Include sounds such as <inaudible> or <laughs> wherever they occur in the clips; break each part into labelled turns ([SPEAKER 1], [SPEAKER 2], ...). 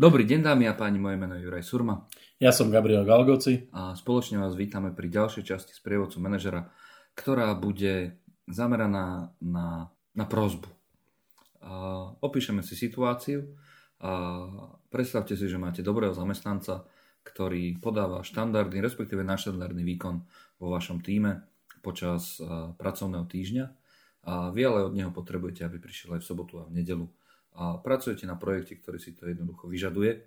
[SPEAKER 1] Dobrý deň dámy a páni, moje meno je Juraj Surma.
[SPEAKER 2] Ja som Gabriel Galgoci.
[SPEAKER 1] A spoločne vás vítame pri ďalšej časti z prievodcu manažera, ktorá bude zameraná na, na prozbu. A opíšeme si situáciu a predstavte si, že máte dobrého zamestnanca, ktorý podáva štandardný, respektíve naštandardný výkon vo vašom týme počas pracovného týždňa a vy ale od neho potrebujete, aby prišiel aj v sobotu a v nedelu a pracujete na projekte, ktorý si to jednoducho vyžaduje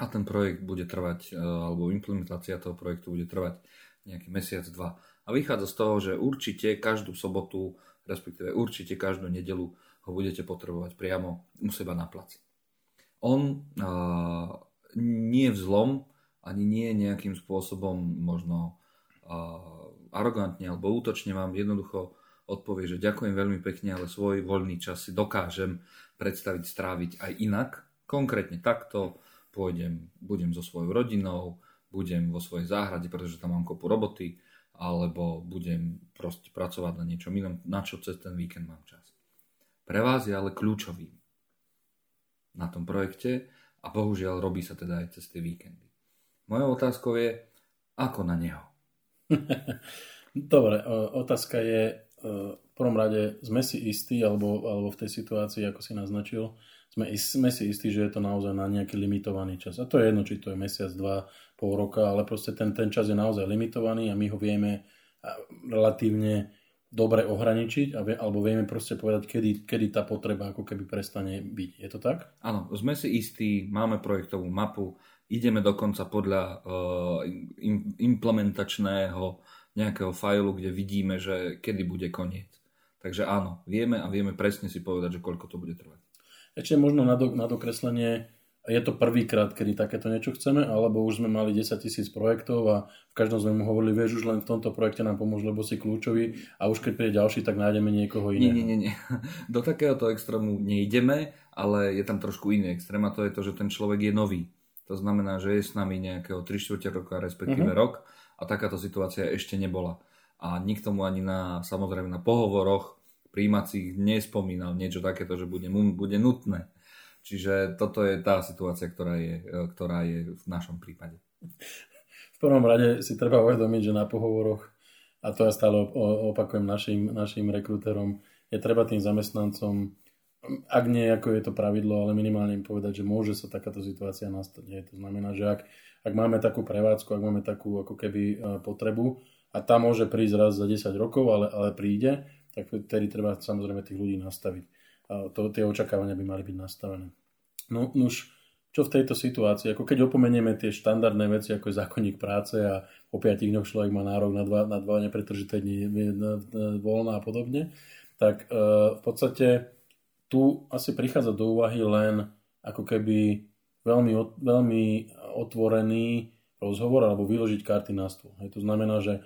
[SPEAKER 1] a ten projekt bude trvať, e, alebo implementácia toho projektu bude trvať nejaký mesiac, dva. A vychádza z toho, že určite každú sobotu, respektíve určite každú nedelu ho budete potrebovať priamo u seba na placi. On a, nie v zlom, ani nie nejakým spôsobom možno a, arogantne alebo útočne vám jednoducho odpovie, že ďakujem veľmi pekne, ale svoj voľný čas si dokážem predstaviť, stráviť aj inak. Konkrétne takto pôjdem, budem so svojou rodinou, budem vo svojej záhrade, pretože tam mám kopu roboty, alebo budem proste pracovať na niečom inom, na čo cez ten víkend mám čas. Pre vás je ale kľúčový na tom projekte a bohužiaľ robí sa teda aj cez tie víkendy. Mojou otázkou je, ako na neho? <laughs>
[SPEAKER 2] Dobre, otázka je, v prvom rade sme si istí, alebo, alebo v tej situácii, ako si naznačil, sme, sme si istí, že je to naozaj na nejaký limitovaný čas. A to je jedno, či to je mesiac, dva, pol roka, ale proste ten, ten čas je naozaj limitovaný a my ho vieme relatívne dobre ohraničiť a vie, alebo vieme proste povedať, kedy, kedy tá potreba ako keby prestane byť. Je to tak?
[SPEAKER 1] Áno, sme si istí, máme projektovú mapu, ideme dokonca podľa uh, implementačného nejakého fajlu, kde vidíme, že kedy bude koniec. Takže áno, vieme a vieme presne si povedať, že koľko to bude trvať.
[SPEAKER 2] Ešte možno na, do, na dokreslenie, je to prvýkrát, kedy takéto niečo chceme, alebo už sme mali 10 tisíc projektov a v každom sme mu hovorili, vieš, už len v tomto projekte nám pomôže, lebo si kľúčový a už keď príde ďalší, tak nájdeme niekoho iného.
[SPEAKER 1] Nie, nie, nie. <laughs> Do takéhoto extrému nejdeme, ale je tam trošku iný extrém a to je to, že ten človek je nový. To znamená, že je s nami nejakého 3 čtvrte roka, respektíve uh-huh. rok a takáto situácia ešte nebola. A nikto mu ani na, samozrejme na pohovoroch príjmacích nespomínal niečo takéto, že bude, bude nutné. Čiže toto je tá situácia, ktorá je, ktorá je v našom prípade.
[SPEAKER 2] V prvom rade si treba uvedomiť, že na pohovoroch, a to ja stále opakujem našim, našim rekruterom, je treba tým zamestnancom, ak nie ako je to pravidlo, ale minimálne im povedať, že môže sa takáto situácia nastať. To znamená, že ak ak máme takú prevádzku, ak máme takú ako keby e, potrebu a tá môže prísť raz za 10 rokov, ale, ale príde, tak vtedy treba samozrejme tých ľudí nastaviť. A to, tie očakávania by mali byť nastavené. No už čo v tejto situácii, ako keď opomenieme tie štandardné veci, ako je zákonník práce a o 5 dňoch človek má nárok na dva, na dva nepretržité dni voľná a podobne, tak e, v podstate tu asi prichádza do úvahy len ako keby veľmi, veľmi otvorený rozhovor alebo vyložiť karty na stôl. Hej, to znamená, že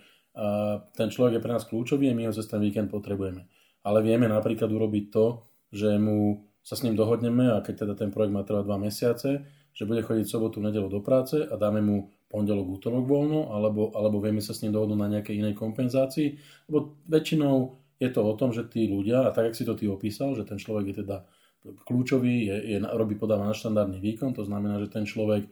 [SPEAKER 2] ten človek je pre nás kľúčový a my ho cez ten víkend potrebujeme. Ale vieme napríklad urobiť to, že mu sa s ním dohodneme a keď teda ten projekt má trvať dva mesiace, že bude chodiť sobotu, nedelu do práce a dáme mu pondelok, útorok voľno, alebo, alebo vieme sa s ním dohodnúť na nejakej inej kompenzácii. Lebo väčšinou je to o tom, že tí ľudia, a tak, jak si to ty opísal, že ten človek je teda kľúčový, je, je, robí, podáva na štandardný výkon, to znamená, že ten človek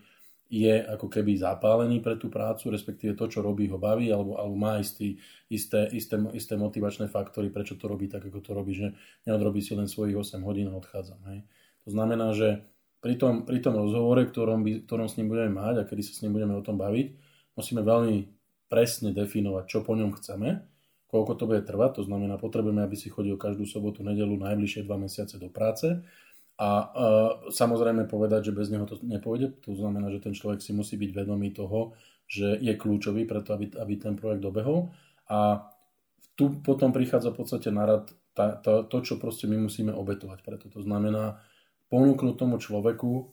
[SPEAKER 2] je ako keby zapálený pre tú prácu, respektíve to, čo robí, ho baví, alebo, alebo má istý, isté, isté, isté motivačné faktory, prečo to robí tak, ako to robí, že neodrobí si len svojich 8 hodín a odchádza. Hej. To znamená, že pri tom, pri tom rozhovore, ktorom, by, ktorom s ním budeme mať a kedy sa s ním budeme o tom baviť, musíme veľmi presne definovať, čo po ňom chceme, koľko to bude trvať, to znamená, potrebujeme, aby si chodil každú sobotu, nedelu, najbližšie dva mesiace do práce a uh, samozrejme povedať, že bez neho to nepôjde, to znamená, že ten človek si musí byť vedomý toho, že je kľúčový preto, aby, aby ten projekt dobehol a tu potom prichádza v podstate na rad tá, tá, to, čo proste my musíme obetovať preto. To znamená ponúknuť tomu človeku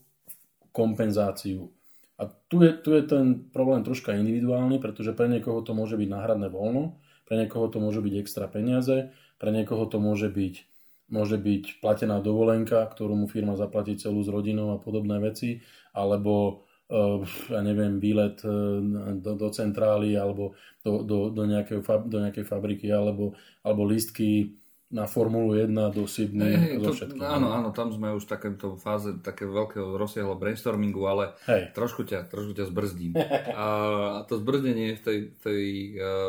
[SPEAKER 2] kompenzáciu. A tu je, tu je ten problém troška individuálny, pretože pre niekoho to môže byť náhradné voľno, pre niekoho to môže byť extra peniaze, pre niekoho to môže byť, môže byť platená dovolenka, ktorú mu firma zaplatí celú s rodinou a podobné veci, alebo uh, ja neviem, výlet uh, do, do centrály alebo do, do, do, nejakej, do nejakej fabriky, alebo, alebo lístky na Formulu 1 do Sydney hey,
[SPEAKER 1] so to, Áno, áno, tam sme už v takéto fáze také veľkého rozsiahlo brainstormingu, ale
[SPEAKER 2] hey.
[SPEAKER 1] trošku, ťa, trošku ťa zbrzdím. a, a to zbrzdenie v, tej, tej,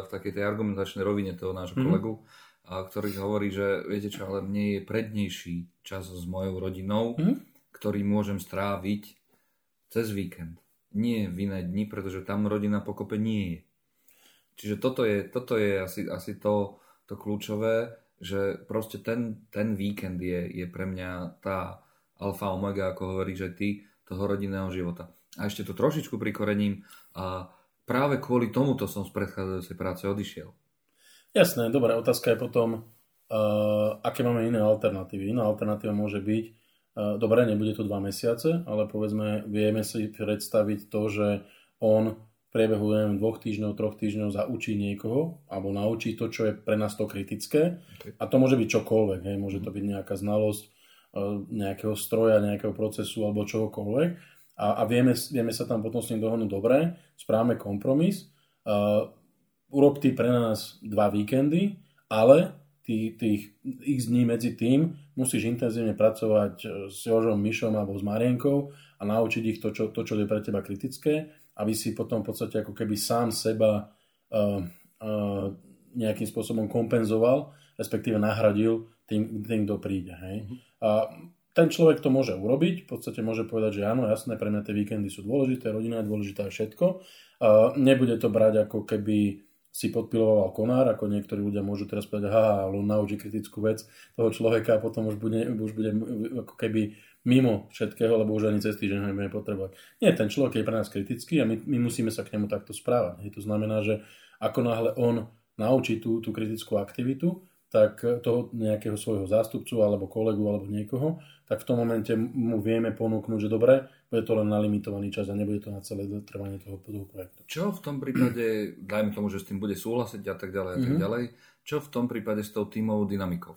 [SPEAKER 1] v takej tej argumentačnej rovine toho nášho mm-hmm. kolegu, a, ktorý hovorí, že viete čo, ale mne je prednejší čas s mojou rodinou, mm-hmm. ktorý môžem stráviť cez víkend. Nie v iné dni, pretože tam rodina pokope nie je. Čiže toto je, toto je asi, asi to, to kľúčové, že proste ten, ten víkend je, je pre mňa tá alfa omega, ako hovoríš aj ty, toho rodinného života. A ešte to trošičku prikorením a práve kvôli tomuto som z predchádzajúcej práce odišiel.
[SPEAKER 2] Jasné, dobrá, otázka je potom, uh, aké máme iné alternatívy. Iná alternatíva môže byť, uh, dobre, nebude to dva mesiace, ale povedzme, vieme si predstaviť to, že on priebehu neviem, dvoch týždňov, troch týždňov zaučí niekoho alebo naučí to, čo je pre nás to kritické. Okay. A to môže byť čokoľvek. Hej. Môže to byť nejaká znalosť e, nejakého stroja, nejakého procesu alebo čohokoľvek. A, a vieme, vieme sa tam potom s ním dohodnúť dobre, správame kompromis. Uh, urob ty pre nás dva víkendy, ale tých, tých x dní medzi tým musíš intenzívne pracovať s Jožom, Mišom alebo s Marienkou a naučiť ich to, čo, to, čo je pre teba kritické aby si potom v podstate ako keby sám seba uh, uh, nejakým spôsobom kompenzoval, respektíve nahradil tým, tým kto príde. Hej. Uh-huh. A ten človek to môže urobiť, v podstate môže povedať, že áno, jasné, pre mňa tie víkendy sú dôležité, rodina je dôležitá a všetko. Uh, nebude to brať ako keby si podpiloval konár, ako niektorí ľudia môžu teraz povedať, aha, ale naučí kritickú vec toho človeka a potom už bude, už bude ako keby mimo všetkého, lebo už ani cez týždeň nebudeme potrebovať. Nie, ten človek je pre nás kritický a my, my musíme sa k nemu takto správať. Hej, to znamená, že ako náhle on naučí tú, tú kritickú aktivitu, tak toho nejakého svojho zástupcu alebo kolegu alebo niekoho, tak v tom momente mu vieme ponúknuť, že dobre, bude to len na limitovaný čas a nebude to na celé trvanie toho, toho projektu.
[SPEAKER 1] Čo v tom prípade, dajme tomu, že s tým bude súhlasiť a tak ďalej a tak mm-hmm. ďalej, čo v tom prípade s tou tímovou dynamikou?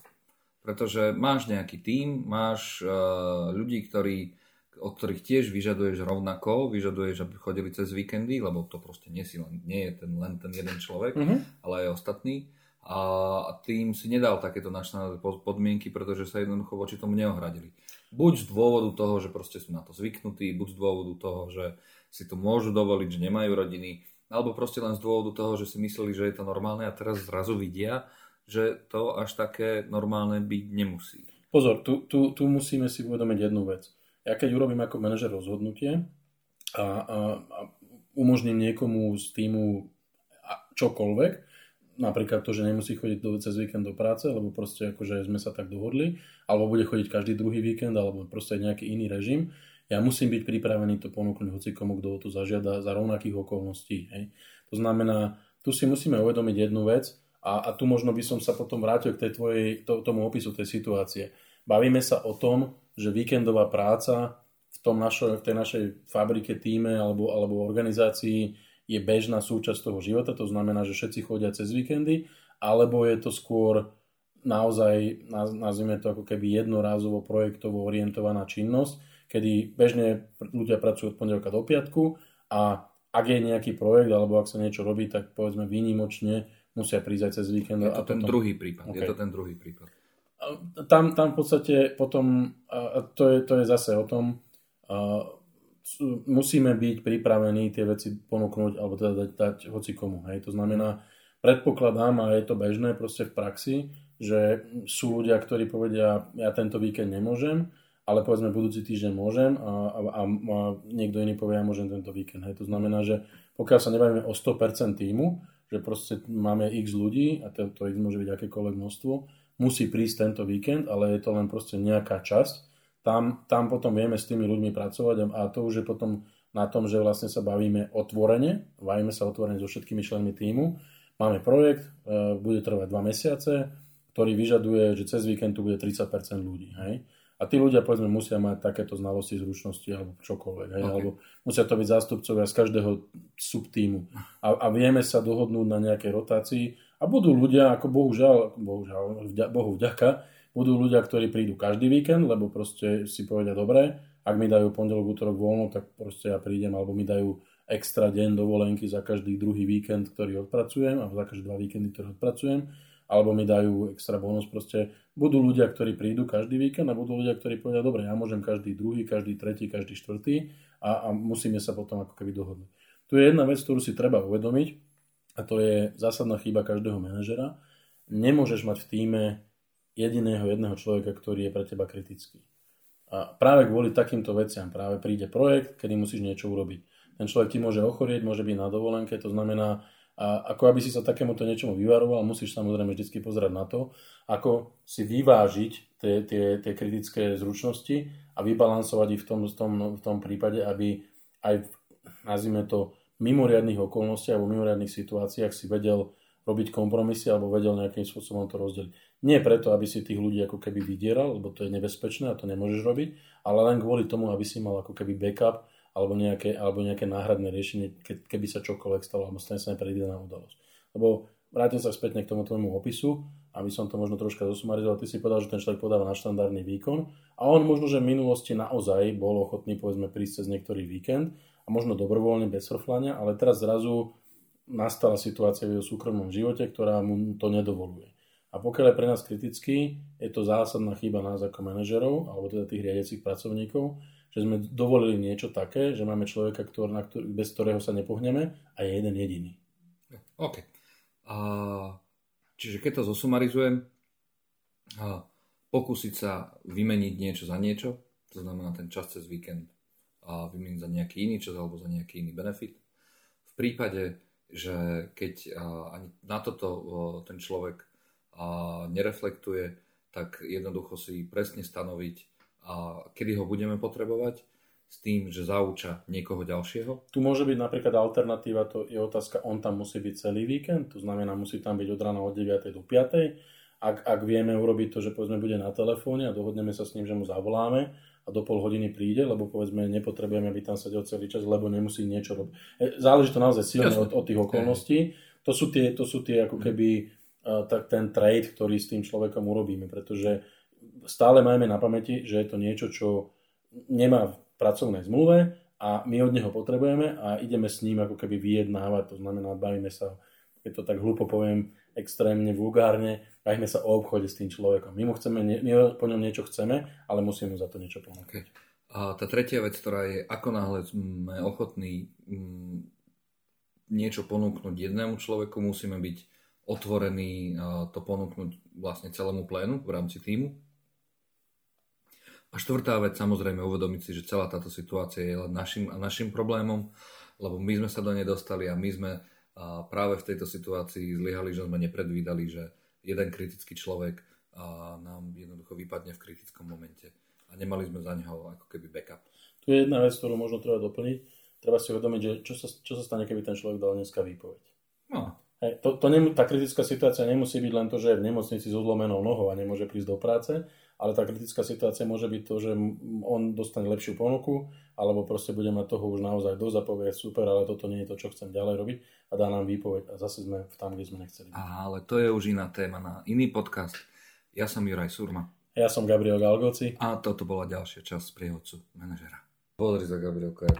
[SPEAKER 1] Pretože máš nejaký tím, máš uh, ľudí, ktorí, od ktorých tiež vyžaduješ rovnako, vyžaduješ, aby chodili cez víkendy, lebo to proste nie, si len, nie je ten, len ten jeden človek, mm-hmm. ale aj ostatní. A tým si nedal takéto naštandardné podmienky, pretože sa jednoducho voči tomu neohradili. Buď z dôvodu toho, že proste sú na to zvyknutí, buď z dôvodu toho, že si to môžu dovoliť, že nemajú rodiny, alebo proste len z dôvodu toho, že si mysleli, že je to normálne a teraz zrazu vidia, že to až také normálne byť nemusí.
[SPEAKER 2] Pozor, tu, tu, tu musíme si uvedomiť jednu vec. Ja keď urobím ako manažer rozhodnutie a, a, a umožním niekomu z týmu čokoľvek, napríklad to, že nemusí chodiť do, cez víkend do práce, lebo proste akože sme sa tak dohodli, alebo bude chodiť každý druhý víkend, alebo proste nejaký iný režim, ja musím byť pripravený to ponúknuť hoci komu, kto to zažiada za rovnakých okolností. Hej. To znamená, tu si musíme uvedomiť jednu vec, a, a tu možno by som sa potom vrátil k tej tvojej, to, tomu opisu tej situácie. Bavíme sa o tom, že víkendová práca v, tom našo, v tej našej fabrike, týme alebo, alebo organizácii je bežná súčasť toho života, to znamená, že všetci chodia cez víkendy, alebo je to skôr naozaj, nazvime to ako keby jednorázovo projektovo orientovaná činnosť, kedy bežne ľudia pracujú od pondelka do piatku a ak je nejaký projekt alebo ak sa niečo robí, tak povedzme výnimočne musia prísť aj cez víkend.
[SPEAKER 1] Je to a ten potom... druhý prípad. Okay. Je to ten druhý prípad.
[SPEAKER 2] Tam, tam v podstate potom, to je, to je zase o tom, musíme byť pripravení tie veci ponúknuť alebo teda dať, dať hoci komu. Hej. To znamená, predpokladám, a je to bežné proste v praxi, že sú ľudia, ktorí povedia, ja tento víkend nemôžem, ale povedzme budúci týždeň môžem a, a, a, niekto iný povie, ja môžem tento víkend. Hej. To znamená, že pokiaľ sa nebavíme o 100% týmu, že proste máme x ľudí a tento x môže byť akékoľvek množstvo, musí prísť tento víkend, ale je to len proste nejaká časť. Tam, tam potom vieme s tými ľuďmi pracovať a to už je potom na tom, že vlastne sa bavíme otvorene, bavíme sa otvorene so všetkými členmi týmu. Máme projekt, e, bude trvať dva mesiace, ktorý vyžaduje, že cez víkend tu bude 30% ľudí. Hej? A tí ľudia, povedzme, musia mať takéto znalosti, zručnosti alebo čokoľvek. Hej? Okay. Alebo musia to byť zástupcovia z každého subtímu. A, a vieme sa dohodnúť na nejakej rotácii. A budú ľudia, ako bohužiaľ, bohužiaľ Bohu vďaka, budú ľudia, ktorí prídu každý víkend, lebo proste si povedia, dobre, ak mi dajú pondelok, útorok voľno, tak proste ja prídem, alebo mi dajú extra deň dovolenky za každý druhý víkend, ktorý odpracujem, alebo za každé dva víkendy, ktoré odpracujem. alebo mi dajú extra bonus. Proste budú ľudia, ktorí prídu každý víkend a budú ľudia, ktorí povedia, dobre, ja môžem každý druhý, každý tretí, každý štvrtý a, a musíme sa potom ako keby dohodnúť. Tu je jedna vec, ktorú si treba uvedomiť a to je zásadná chyba každého manažera. Nemôžeš mať v týme jediného jedného človeka, ktorý je pre teba kritický. A práve kvôli takýmto veciam práve príde projekt, kedy musíš niečo urobiť. Ten človek ti môže ochorieť, môže byť na dovolenke, to znamená, a ako aby si sa takémuto niečomu vyvaroval, musíš samozrejme vždy pozerať na to, ako si vyvážiť tie, tie, tie kritické zručnosti a vybalansovať ich v tom, v tom, v tom prípade, aby aj v, nazvime to, mimoriadných okolnostiach alebo mimoriadných situáciách si vedel robiť kompromisy alebo vedel nejakým spôsobom to rozdeliť. Nie preto, aby si tých ľudí ako keby vydieral, lebo to je nebezpečné a to nemôžeš robiť, ale len kvôli tomu, aby si mal ako keby backup alebo nejaké, alebo nejaké náhradné riešenie, ke, keby sa čokoľvek stalo alebo stane sa nepredvídaná udalosť. Lebo vrátim sa späť k tomu tvojmu opisu, aby som to možno troška zosumarizoval. Ty si povedal, že ten človek podáva na štandardný výkon a on možno, že v minulosti naozaj bol ochotný povedzme prísť cez niektorý víkend a možno dobrovoľne bez frflania, ale teraz zrazu nastala situácia v jeho súkromnom živote, ktorá mu to nedovoluje. A pokiaľ je pre nás kritický, je to zásadná chyba nás ako manažerov, alebo teda tých riadiacich pracovníkov, že sme dovolili niečo také, že máme človeka, ktorý, na ktorý, bez ktorého sa nepohneme a je jeden jediný.
[SPEAKER 1] OK. A, čiže keď to zosumarizujem, a, pokúsiť sa vymeniť niečo za niečo, to znamená ten čas cez víkend a vymeniť za nejaký iný čas alebo za nejaký iný benefit. V prípade, že keď ani na toto ten človek nereflektuje, tak jednoducho si presne stanoviť, kedy ho budeme potrebovať s tým, že zauča niekoho ďalšieho.
[SPEAKER 2] Tu môže byť napríklad alternatíva, to je otázka, on tam musí byť celý víkend, to znamená, musí tam byť od rána od 9. do 5. Ak, ak vieme urobiť to, že povedzme bude na telefóne a dohodneme sa s ním, že mu zavoláme a do pol hodiny príde, lebo povedzme nepotrebujeme, aby tam sedel celý čas, lebo nemusí niečo robiť. E, záleží to naozaj silne od, od tých okolností. To sú tie, to sú tie ako keby tak ten trade, ktorý s tým človekom urobíme, pretože stále máme na pamäti, že je to niečo, čo nemá v pracovnej zmluve a my od neho potrebujeme a ideme s ním ako keby vyjednávať, to znamená, bavíme sa, keď to tak hlúpo poviem, extrémne vulgárne, bavíme sa o obchode s tým človekom. My, mu chceme, my po ňom niečo chceme, ale musíme mu za to niečo. Okay.
[SPEAKER 1] A tá tretia vec, ktorá je, ako náhle sme ochotní mm, niečo ponúknuť jednému človeku, musíme byť otvorený to ponúknuť vlastne celému plénu v rámci týmu. A štvrtá vec, samozrejme, uvedomiť si, že celá táto situácia je len našim, našim problémom, lebo my sme sa do nej dostali a my sme práve v tejto situácii zlyhali, že sme nepredvídali, že jeden kritický človek nám jednoducho vypadne v kritickom momente a nemali sme za neho ako keby backup.
[SPEAKER 2] Tu je jedna vec, ktorú možno treba doplniť. Treba si uvedomiť, že čo sa, čo sa stane, keby ten človek dal dneska výpoveď. No, to, to nem, tá kritická situácia nemusí byť len to, že je v nemocnici s odlomenou nohou a nemôže prísť do práce, ale tá kritická situácia môže byť to, že on dostane lepšiu ponuku, alebo proste bude mať toho už naozaj dosť a povie super, ale toto nie je to, čo chcem ďalej robiť a dá nám výpoveď a zase sme tam, kde sme nechceli.
[SPEAKER 1] Ale to je už iná téma na iný podcast. Ja som Juraj Surma.
[SPEAKER 2] Ja som Gabriel Galgoci.
[SPEAKER 1] A toto bola ďalšia časť prievodcu manažera. Pozri sa, Gabrielko, aké